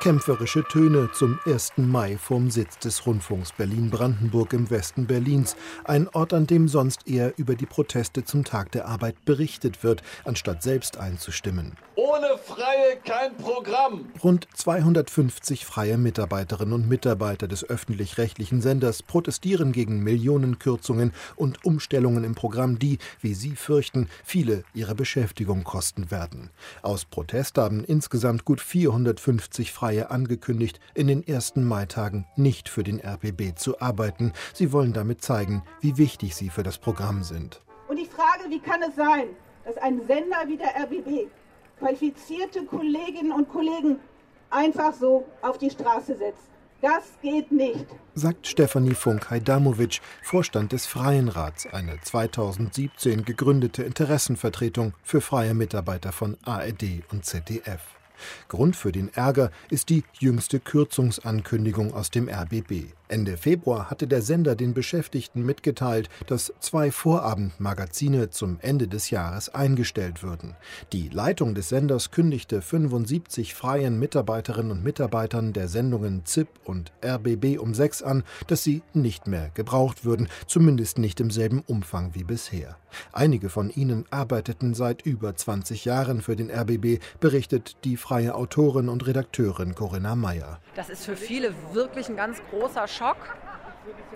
Kämpferische Töne zum 1. Mai vom Sitz des Rundfunks Berlin-Brandenburg im Westen Berlins. Ein Ort, an dem sonst eher über die Proteste zum Tag der Arbeit berichtet wird, anstatt selbst einzustimmen. Ohne Freie kein Programm. Rund 250 freie Mitarbeiterinnen und Mitarbeiter des öffentlich-rechtlichen Senders protestieren gegen Millionenkürzungen und Umstellungen im Programm, die, wie sie fürchten, viele ihre Beschäftigung kosten werden. Aus Protest haben insgesamt gut 450 freie Freie angekündigt, in den ersten Maitagen nicht für den RBB zu arbeiten. Sie wollen damit zeigen, wie wichtig sie für das Programm sind. Und ich frage, wie kann es sein, dass ein Sender wie der RBB qualifizierte Kolleginnen und Kollegen einfach so auf die Straße setzt? Das geht nicht, sagt Stefanie Funk-Hajdamovic, Vorstand des Freien Rats, eine 2017 gegründete Interessenvertretung für freie Mitarbeiter von ARD und ZDF. Grund für den Ärger ist die jüngste Kürzungsankündigung aus dem RBB. Ende Februar hatte der Sender den Beschäftigten mitgeteilt, dass zwei Vorabendmagazine zum Ende des Jahres eingestellt würden. Die Leitung des Senders kündigte 75 freien Mitarbeiterinnen und Mitarbeitern der Sendungen ZIP und RBB um sechs an, dass sie nicht mehr gebraucht würden, zumindest nicht im selben Umfang wie bisher. Einige von ihnen arbeiteten seit über 20 Jahren für den RBB, berichtet die freie Autorin und Redakteurin Corinna Meyer. Das ist für viele wirklich ein ganz großer Schock,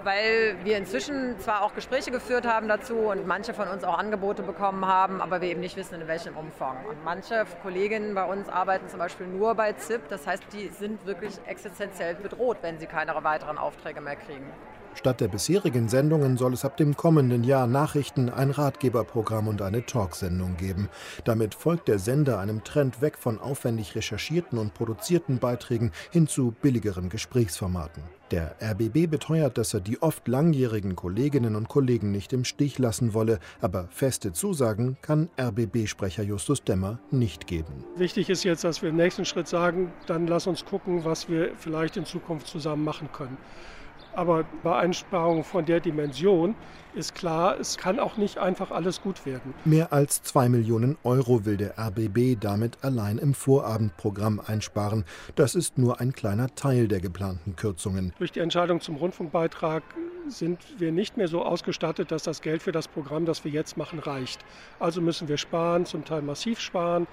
weil wir inzwischen zwar auch Gespräche geführt haben dazu und manche von uns auch Angebote bekommen haben, aber wir eben nicht wissen, in welchem Umfang. Und manche Kolleginnen bei uns arbeiten zum Beispiel nur bei ZIP, das heißt, die sind wirklich existenziell bedroht, wenn sie keine weiteren Aufträge mehr kriegen. Statt der bisherigen Sendungen soll es ab dem kommenden Jahr Nachrichten, ein Ratgeberprogramm und eine Talksendung geben. Damit folgt der Sender einem Trend weg von aufwendig recherchierten und produzierten Beiträgen hin zu billigeren Gesprächsformaten. Der RBB beteuert, dass er die oft langjährigen Kolleginnen und Kollegen nicht im Stich lassen wolle, aber feste Zusagen kann RBB-Sprecher Justus Demmer nicht geben. Wichtig ist jetzt, dass wir im nächsten Schritt sagen, dann lass uns gucken, was wir vielleicht in Zukunft zusammen machen können. Aber bei Einsparungen von der Dimension ist klar, es kann auch nicht einfach alles gut werden. Mehr als zwei Millionen Euro will der RBB damit allein im Vorabendprogramm einsparen. Das ist nur ein kleiner Teil der geplanten Kürzungen. Durch die Entscheidung zum Rundfunkbeitrag sind wir nicht mehr so ausgestattet, dass das Geld für das Programm, das wir jetzt machen, reicht. Also müssen wir sparen, zum Teil massiv sparen.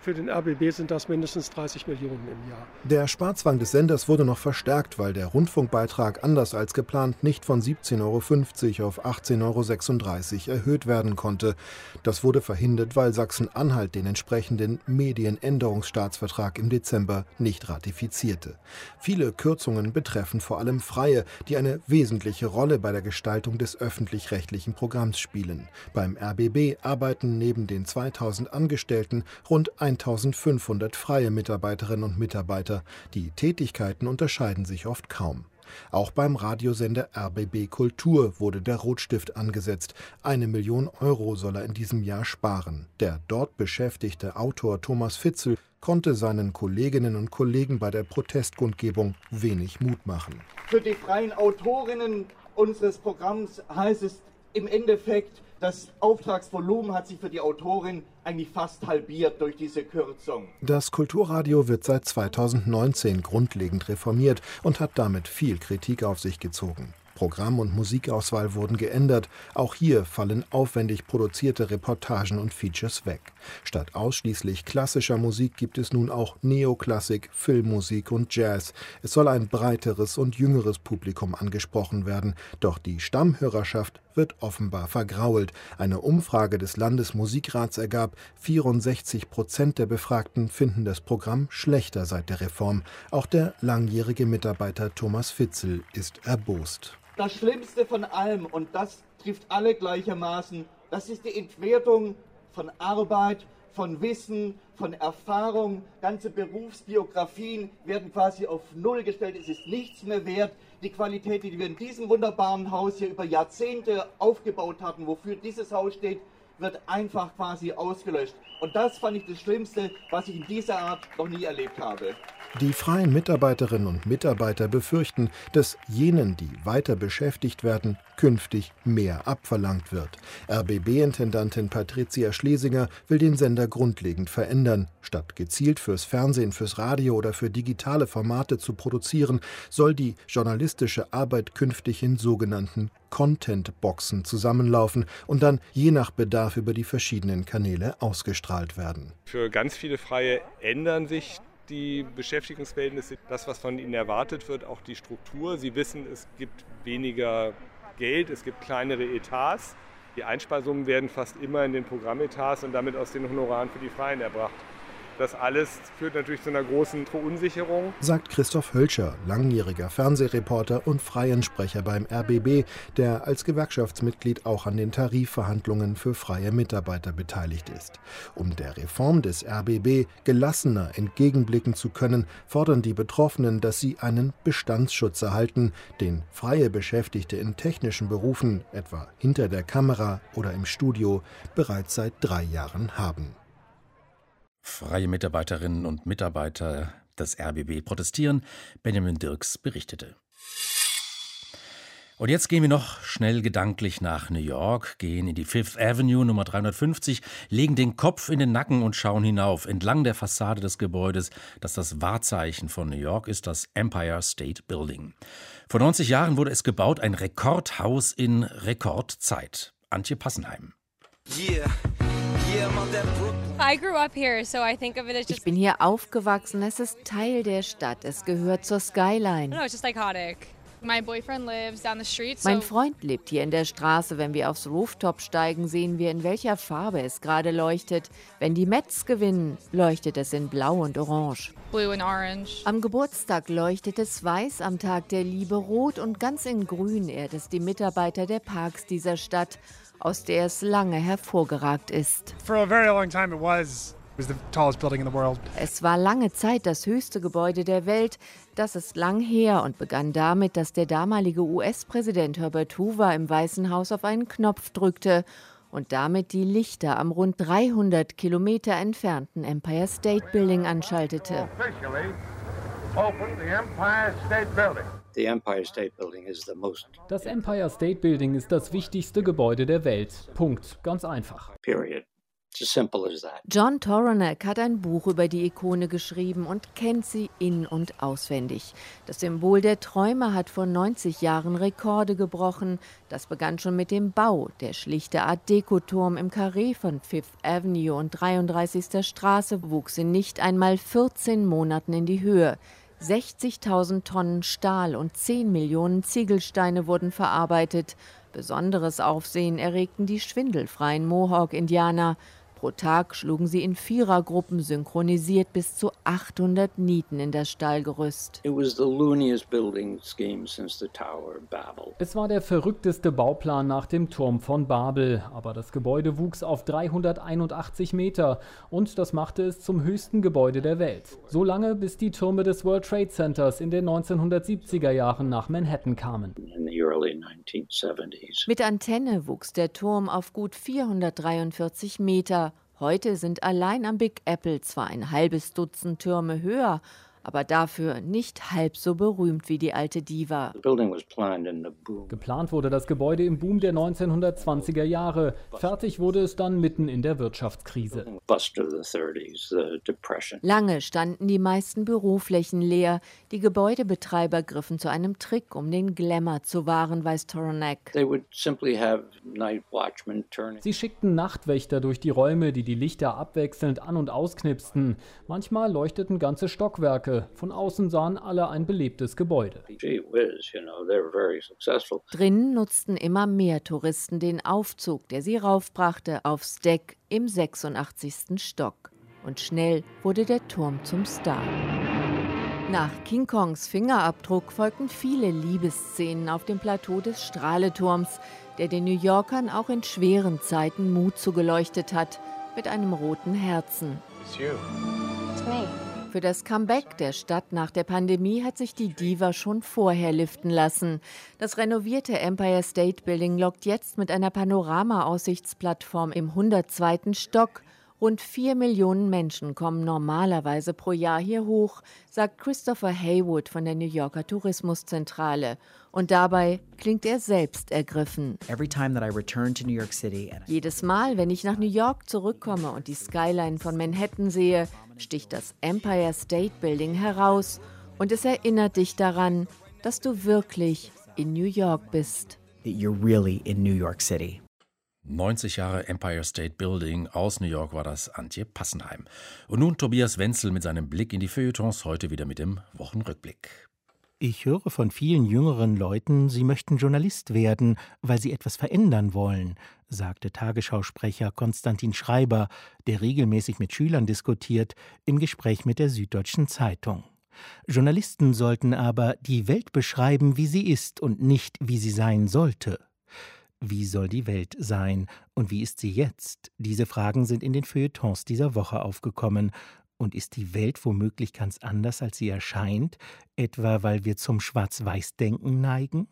Für den RBB sind das mindestens 30 Millionen im Jahr. Der Sparzwang des Senders wurde noch verstärkt, weil der Rundfunkbeitrag anders als geplant nicht von 17,50 Euro auf 18,36 Euro erhöht werden konnte. Das wurde verhindert, weil Sachsen-Anhalt den entsprechenden Medienänderungsstaatsvertrag im Dezember nicht ratifizierte. Viele Kürzungen betreffen vor allem Freie, die eine wesentliche Rolle bei der Gestaltung des öffentlich-rechtlichen Programms spielen. Beim RBB arbeiten neben den 2000 Angestellten rund 1500 freie Mitarbeiterinnen und Mitarbeiter. Die Tätigkeiten unterscheiden sich oft kaum. Auch beim Radiosender RBB Kultur wurde der Rotstift angesetzt. Eine Million Euro soll er in diesem Jahr sparen. Der dort beschäftigte Autor Thomas Fitzel konnte seinen Kolleginnen und Kollegen bei der Protestkundgebung wenig Mut machen. Für die freien Autorinnen unseres Programms heißt es im Endeffekt, das Auftragsvolumen hat sich für die Autorin eigentlich fast halbiert durch diese Kürzung. Das Kulturradio wird seit 2019 grundlegend reformiert und hat damit viel Kritik auf sich gezogen. Programm und Musikauswahl wurden geändert. Auch hier fallen aufwendig produzierte Reportagen und Features weg. Statt ausschließlich klassischer Musik gibt es nun auch Neoklassik, Filmmusik und Jazz. Es soll ein breiteres und jüngeres Publikum angesprochen werden. Doch die Stammhörerschaft wird offenbar vergrault. Eine Umfrage des Landesmusikrats ergab, 64 Prozent der Befragten finden das Programm schlechter seit der Reform. Auch der langjährige Mitarbeiter Thomas Fitzel ist erbost. Das Schlimmste von allem, und das trifft alle gleichermaßen, das ist die Entwertung von Arbeit, von Wissen, von Erfahrung. Ganze Berufsbiografien werden quasi auf Null gestellt. Es ist nichts mehr wert. Die Qualität, die wir in diesem wunderbaren Haus hier über Jahrzehnte aufgebaut hatten, wofür dieses Haus steht, wird einfach quasi ausgelöscht. Und das fand ich das Schlimmste, was ich in dieser Art noch nie erlebt habe. Die freien Mitarbeiterinnen und Mitarbeiter befürchten, dass jenen, die weiter beschäftigt werden, künftig mehr abverlangt wird. RBB-Intendantin Patricia Schlesinger will den Sender grundlegend verändern. Statt gezielt fürs Fernsehen, fürs Radio oder für digitale Formate zu produzieren, soll die journalistische Arbeit künftig in sogenannten Content-Boxen zusammenlaufen und dann je nach Bedarf über die verschiedenen Kanäle ausgestrahlt werden. Für ganz viele Freie ändern sich die Beschäftigungsverhältnisse, das, was von ihnen erwartet wird, auch die Struktur. Sie wissen, es gibt weniger Geld, es gibt kleinere Etats. Die Einspeisungen werden fast immer in den Programmetats und damit aus den Honoraren für die Freien erbracht. Das alles führt natürlich zu einer großen Verunsicherung. Sagt Christoph Hölscher, langjähriger Fernsehreporter und Freiensprecher beim RBB, der als Gewerkschaftsmitglied auch an den Tarifverhandlungen für freie Mitarbeiter beteiligt ist. Um der Reform des RBB gelassener entgegenblicken zu können, fordern die Betroffenen, dass sie einen Bestandsschutz erhalten, den freie Beschäftigte in technischen Berufen, etwa hinter der Kamera oder im Studio, bereits seit drei Jahren haben. Freie Mitarbeiterinnen und Mitarbeiter des RBB protestieren. Benjamin Dirks berichtete. Und jetzt gehen wir noch schnell gedanklich nach New York, gehen in die Fifth Avenue Nummer 350, legen den Kopf in den Nacken und schauen hinauf entlang der Fassade des Gebäudes, das das Wahrzeichen von New York ist, das Empire State Building. Vor 90 Jahren wurde es gebaut, ein Rekordhaus in Rekordzeit. Antje Passenheim. Yeah. Ich bin hier aufgewachsen. Es ist Teil der Stadt. Es gehört zur Skyline. Mein Freund lebt hier in der Straße. Wenn wir aufs Rooftop steigen, sehen wir, in welcher Farbe es gerade leuchtet. Wenn die Mets gewinnen, leuchtet es in Blau und Orange. Am Geburtstag leuchtet es weiß, am Tag der Liebe rot und ganz in grün ehrt es die Mitarbeiter der Parks dieser Stadt aus der es lange hervorgeragt ist. Es war lange Zeit das höchste Gebäude der Welt. Das ist lang her und begann damit, dass der damalige US-Präsident Herbert Hoover im Weißen Haus auf einen Knopf drückte und damit die Lichter am rund 300 Kilometer entfernten Empire State Building anschaltete. Das Empire State Building ist das wichtigste Gebäude der Welt. Punkt. Ganz einfach. John Toronek hat ein Buch über die Ikone geschrieben und kennt sie in- und auswendig. Das Symbol der Träume hat vor 90 Jahren Rekorde gebrochen. Das begann schon mit dem Bau. Der schlichte Art Deco-Turm im Karree von Fifth Avenue und 33. Straße wuchs in nicht einmal 14 Monaten in die Höhe. 60.000 Tonnen Stahl und 10 Millionen Ziegelsteine wurden verarbeitet. Besonderes Aufsehen erregten die schwindelfreien Mohawk-Indianer. Pro Tag schlugen sie in Vierergruppen synchronisiert bis zu 800 Nieten in das Stahlgerüst. Es war der verrückteste Bauplan nach dem Turm von Babel, aber das Gebäude wuchs auf 381 Meter und das machte es zum höchsten Gebäude der Welt. So lange, bis die Türme des World Trade Centers in den 1970er Jahren nach Manhattan kamen. Mit Antenne wuchs der Turm auf gut 443 Meter. Heute sind allein am Big Apple zwar ein halbes Dutzend Türme höher, aber dafür nicht halb so berühmt wie die alte Diva. Geplant wurde das Gebäude im Boom der 1920er Jahre. Fertig wurde es dann mitten in der Wirtschaftskrise. Lange standen die meisten Büroflächen leer. Die Gebäudebetreiber griffen zu einem Trick, um den Glamour zu wahren, weiß Toronek. Sie schickten Nachtwächter durch die Räume, die die Lichter abwechselnd an- und ausknipsten. Manchmal leuchteten ganze Stockwerke. Von außen sahen alle ein belebtes Gebäude. Drinnen nutzten immer mehr Touristen den Aufzug, der sie raufbrachte aufs Deck im 86. Stock. Und schnell wurde der Turm zum Star. Nach King Kongs Fingerabdruck folgten viele Liebesszenen auf dem Plateau des Strahleturms, der den New Yorkern auch in schweren Zeiten Mut zugeleuchtet hat, mit einem roten Herzen. Für das Comeback der Stadt nach der Pandemie hat sich die Diva schon vorher liften lassen. Das renovierte Empire State Building lockt jetzt mit einer Panorama-Aussichtsplattform im 102. Stock Rund vier Millionen Menschen kommen normalerweise pro Jahr hier hoch, sagt Christopher Haywood von der New Yorker Tourismuszentrale. Und dabei klingt er selbst ergriffen. Jedes Mal, wenn ich nach New York zurückkomme und die Skyline von Manhattan sehe, sticht das Empire State Building heraus und es erinnert dich daran, dass du wirklich in New York bist. That you're really in New York City. 90 Jahre Empire State Building aus New York war das Antje Passenheim. Und nun Tobias Wenzel mit seinem Blick in die Feuilletons, heute wieder mit dem Wochenrückblick. Ich höre von vielen jüngeren Leuten, sie möchten Journalist werden, weil sie etwas verändern wollen, sagte Tagesschausprecher Konstantin Schreiber, der regelmäßig mit Schülern diskutiert, im Gespräch mit der Süddeutschen Zeitung. Journalisten sollten aber die Welt beschreiben, wie sie ist und nicht, wie sie sein sollte. Wie soll die Welt sein und wie ist sie jetzt? Diese Fragen sind in den Feuilletons dieser Woche aufgekommen. Und ist die Welt womöglich ganz anders, als sie erscheint, etwa weil wir zum Schwarz-Weiß-Denken neigen?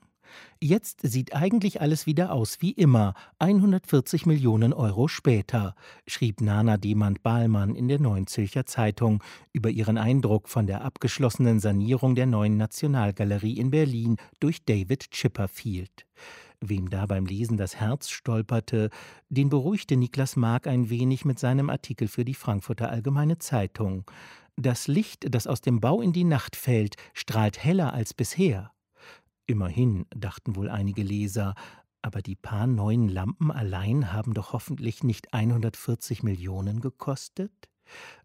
Jetzt sieht eigentlich alles wieder aus wie immer, 140 Millionen Euro später, schrieb Nana Demand-Bahlmann in der Neuen Zürcher Zeitung über ihren Eindruck von der abgeschlossenen Sanierung der neuen Nationalgalerie in Berlin durch David Chipperfield. Wem da beim Lesen das Herz stolperte, den beruhigte Niklas Mark ein wenig mit seinem Artikel für die Frankfurter Allgemeine Zeitung. Das Licht, das aus dem Bau in die Nacht fällt, strahlt heller als bisher. Immerhin, dachten wohl einige Leser, aber die paar neuen Lampen allein haben doch hoffentlich nicht 140 Millionen gekostet?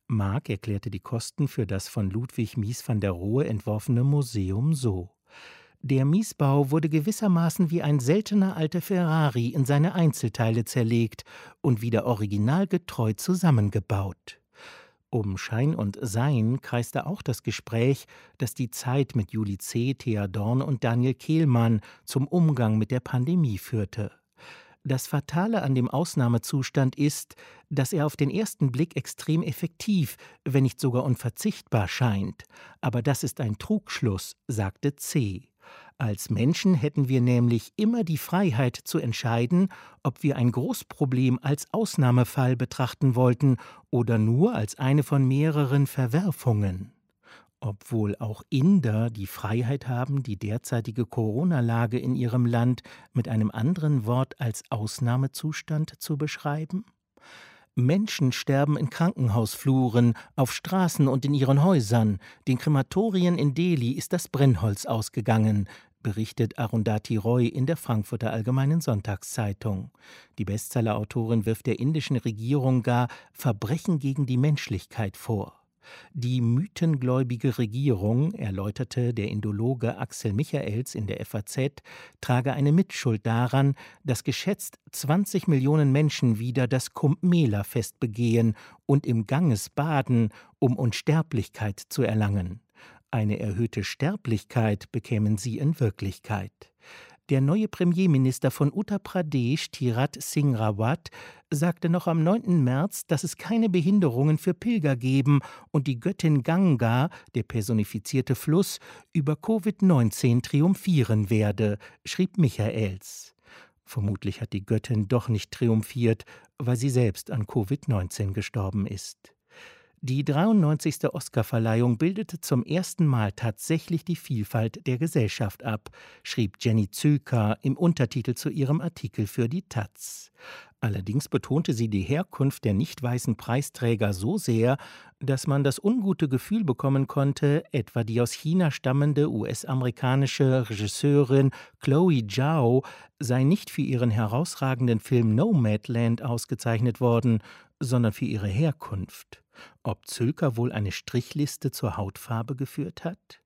Mark erklärte die Kosten für das von Ludwig Mies van der Rohe entworfene Museum so. Der Miesbau wurde gewissermaßen wie ein seltener alter Ferrari in seine Einzelteile zerlegt und wieder originalgetreu zusammengebaut. Um Schein und Sein kreiste auch das Gespräch, das die Zeit mit Juli C., Thea Dorn und Daniel Kehlmann zum Umgang mit der Pandemie führte. Das Fatale an dem Ausnahmezustand ist, dass er auf den ersten Blick extrem effektiv, wenn nicht sogar unverzichtbar scheint. Aber das ist ein Trugschluss, sagte C. Als Menschen hätten wir nämlich immer die Freiheit zu entscheiden, ob wir ein Großproblem als Ausnahmefall betrachten wollten oder nur als eine von mehreren Verwerfungen. Obwohl auch Inder die Freiheit haben, die derzeitige Corona-Lage in ihrem Land mit einem anderen Wort als Ausnahmezustand zu beschreiben? Menschen sterben in Krankenhausfluren, auf Straßen und in ihren Häusern. Den Krematorien in Delhi ist das Brennholz ausgegangen berichtet Arundhati Roy in der Frankfurter Allgemeinen Sonntagszeitung. Die Bestsellerautorin wirft der indischen Regierung gar Verbrechen gegen die Menschlichkeit vor. Die mythengläubige Regierung, erläuterte der Indologe Axel Michaels in der FAZ, trage eine Mitschuld daran, dass geschätzt 20 Millionen Menschen wieder das Kumbh-Mela-Fest begehen und im Ganges baden, um Unsterblichkeit zu erlangen. Eine erhöhte Sterblichkeit bekämen sie in Wirklichkeit. Der neue Premierminister von Uttar Pradesh, Tirat Singh Rawat, sagte noch am 9. März, dass es keine Behinderungen für Pilger geben und die Göttin Ganga, der personifizierte Fluss, über Covid-19 triumphieren werde, schrieb Michaels. Vermutlich hat die Göttin doch nicht triumphiert, weil sie selbst an Covid-19 gestorben ist. Die 93. Oscarverleihung bildete zum ersten Mal tatsächlich die Vielfalt der Gesellschaft ab, schrieb Jenny Züker im Untertitel zu ihrem Artikel für die Taz. Allerdings betonte sie die Herkunft der nicht weißen Preisträger so sehr, dass man das ungute Gefühl bekommen konnte, etwa die aus China stammende US-amerikanische Regisseurin Chloe Zhao sei nicht für ihren herausragenden Film Nomadland ausgezeichnet worden, sondern für ihre Herkunft. Ob Zülker wohl eine Strichliste zur Hautfarbe geführt hat?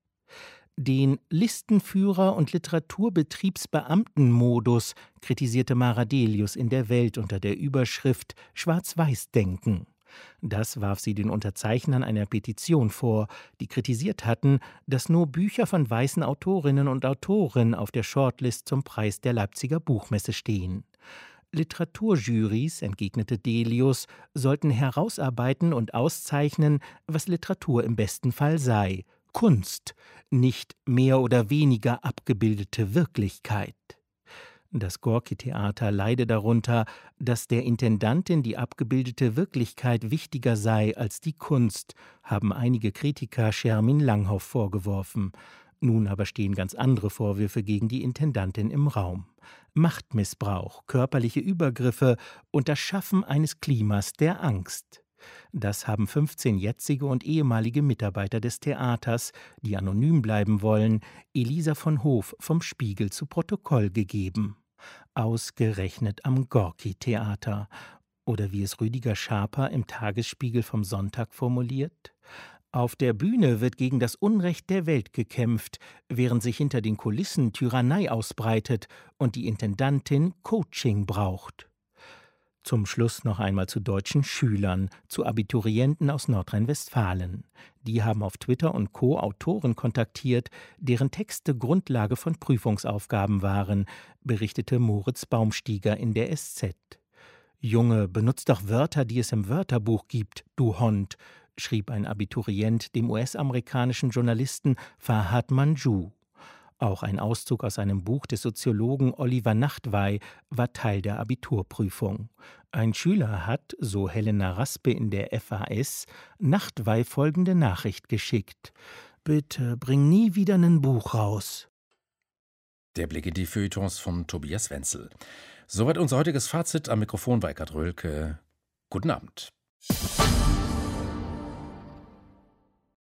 Den Listenführer und Literaturbetriebsbeamtenmodus kritisierte Maradelius in der Welt unter der Überschrift Schwarz-Weiß-Denken. Das warf sie den Unterzeichnern einer Petition vor, die kritisiert hatten, dass nur Bücher von weißen Autorinnen und Autoren auf der Shortlist zum Preis der Leipziger Buchmesse stehen. Literaturjurys, entgegnete Delius, sollten herausarbeiten und auszeichnen, was Literatur im besten Fall sei, Kunst, nicht mehr oder weniger abgebildete Wirklichkeit. Das Gorki-Theater leide darunter, dass der Intendantin die abgebildete Wirklichkeit wichtiger sei als die Kunst, haben einige Kritiker Schermin Langhoff vorgeworfen. Nun aber stehen ganz andere Vorwürfe gegen die Intendantin im Raum. Machtmissbrauch, körperliche Übergriffe und das Schaffen eines Klimas der Angst. Das haben 15 jetzige und ehemalige Mitarbeiter des Theaters, die anonym bleiben wollen, Elisa von Hof vom Spiegel zu Protokoll gegeben. Ausgerechnet am Gorki-Theater. Oder wie es Rüdiger Schaper im Tagesspiegel vom Sonntag formuliert: Auf der Bühne wird gegen das Unrecht der Welt gekämpft, während sich hinter den Kulissen Tyrannei ausbreitet und die Intendantin Coaching braucht. Zum Schluss noch einmal zu deutschen Schülern, zu Abiturienten aus Nordrhein-Westfalen. Die haben auf Twitter und Co. Autoren kontaktiert, deren Texte Grundlage von Prüfungsaufgaben waren, berichtete Moritz Baumstieger in der SZ. Junge, benutzt doch Wörter, die es im Wörterbuch gibt, du Hond, schrieb ein Abiturient dem US-amerikanischen Journalisten Fahad Manju. Auch ein Auszug aus einem Buch des Soziologen Oliver Nachtwey war Teil der Abiturprüfung. Ein Schüler hat, so Helena Raspe in der FAS, Nachtwey folgende Nachricht geschickt: Bitte bring nie wieder ein Buch raus. Der Blick in die Feuilletons von Tobias Wenzel. Soweit unser heutiges Fazit. Am Mikrofon war Eckhard Rölke. Guten Abend.